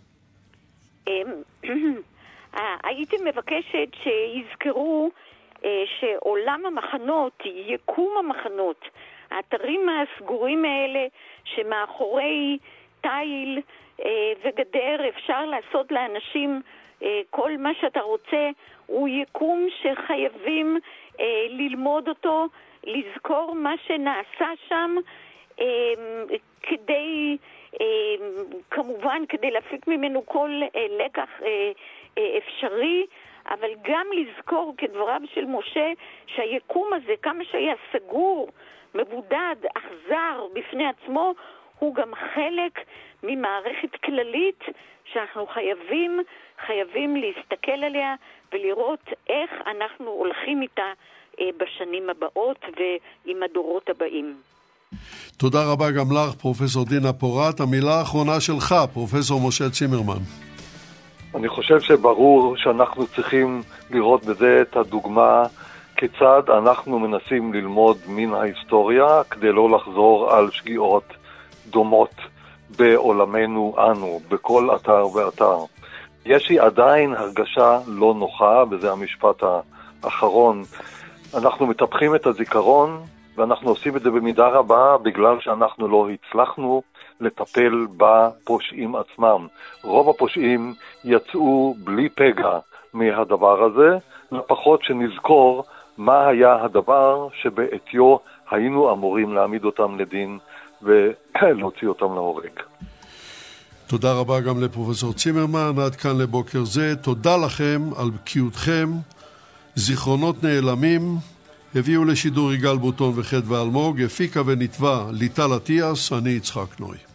אמ, הייתי מבקשת שיזכרו שעולם המחנות, יקום המחנות, האתרים הסגורים האלה שמאחורי תיל אה, וגדר, אפשר לעשות לאנשים אה, כל מה שאתה רוצה, הוא יקום שחייבים אה, ללמוד אותו, לזכור מה שנעשה שם, כדי, כמובן, כדי להפיק ממנו כל לקח אפשרי. אבל גם לזכור, כדבריו של משה, שהיקום הזה, כמה שהיה סגור, מבודד, אכזר בפני עצמו, הוא גם חלק ממערכת כללית שאנחנו חייבים, חייבים להסתכל עליה ולראות איך אנחנו הולכים איתה אה, בשנים הבאות ועם הדורות הבאים. תודה רבה גם לך, פרופסור דינה פורת. המילה האחרונה שלך, פרופסור משה צימרמן. אני חושב שברור שאנחנו צריכים לראות בזה את הדוגמה כיצד אנחנו מנסים ללמוד מן ההיסטוריה כדי לא לחזור על שגיאות דומות בעולמנו אנו, בכל אתר ואתר. יש לי עדיין הרגשה לא נוחה, וזה המשפט האחרון. אנחנו מטפחים את הזיכרון, ואנחנו עושים את זה במידה רבה בגלל שאנחנו לא הצלחנו לטפל בפושעים עצמם. רוב הפושעים יצאו בלי פגע מהדבר הזה, לפחות שנזכור מה היה הדבר שבעטיו היינו אמורים להעמיד אותם לדין ולהוציא אותם להורג. תודה רבה גם לפרופסור צימרמן, עד כאן לבוקר זה. תודה לכם על בקיאותכם. זיכרונות נעלמים הביאו לשידור יגאל בוטון וחדווה אלמוג, הפיקה ונתבע ליטל אטיאס, אני יצחק נוי.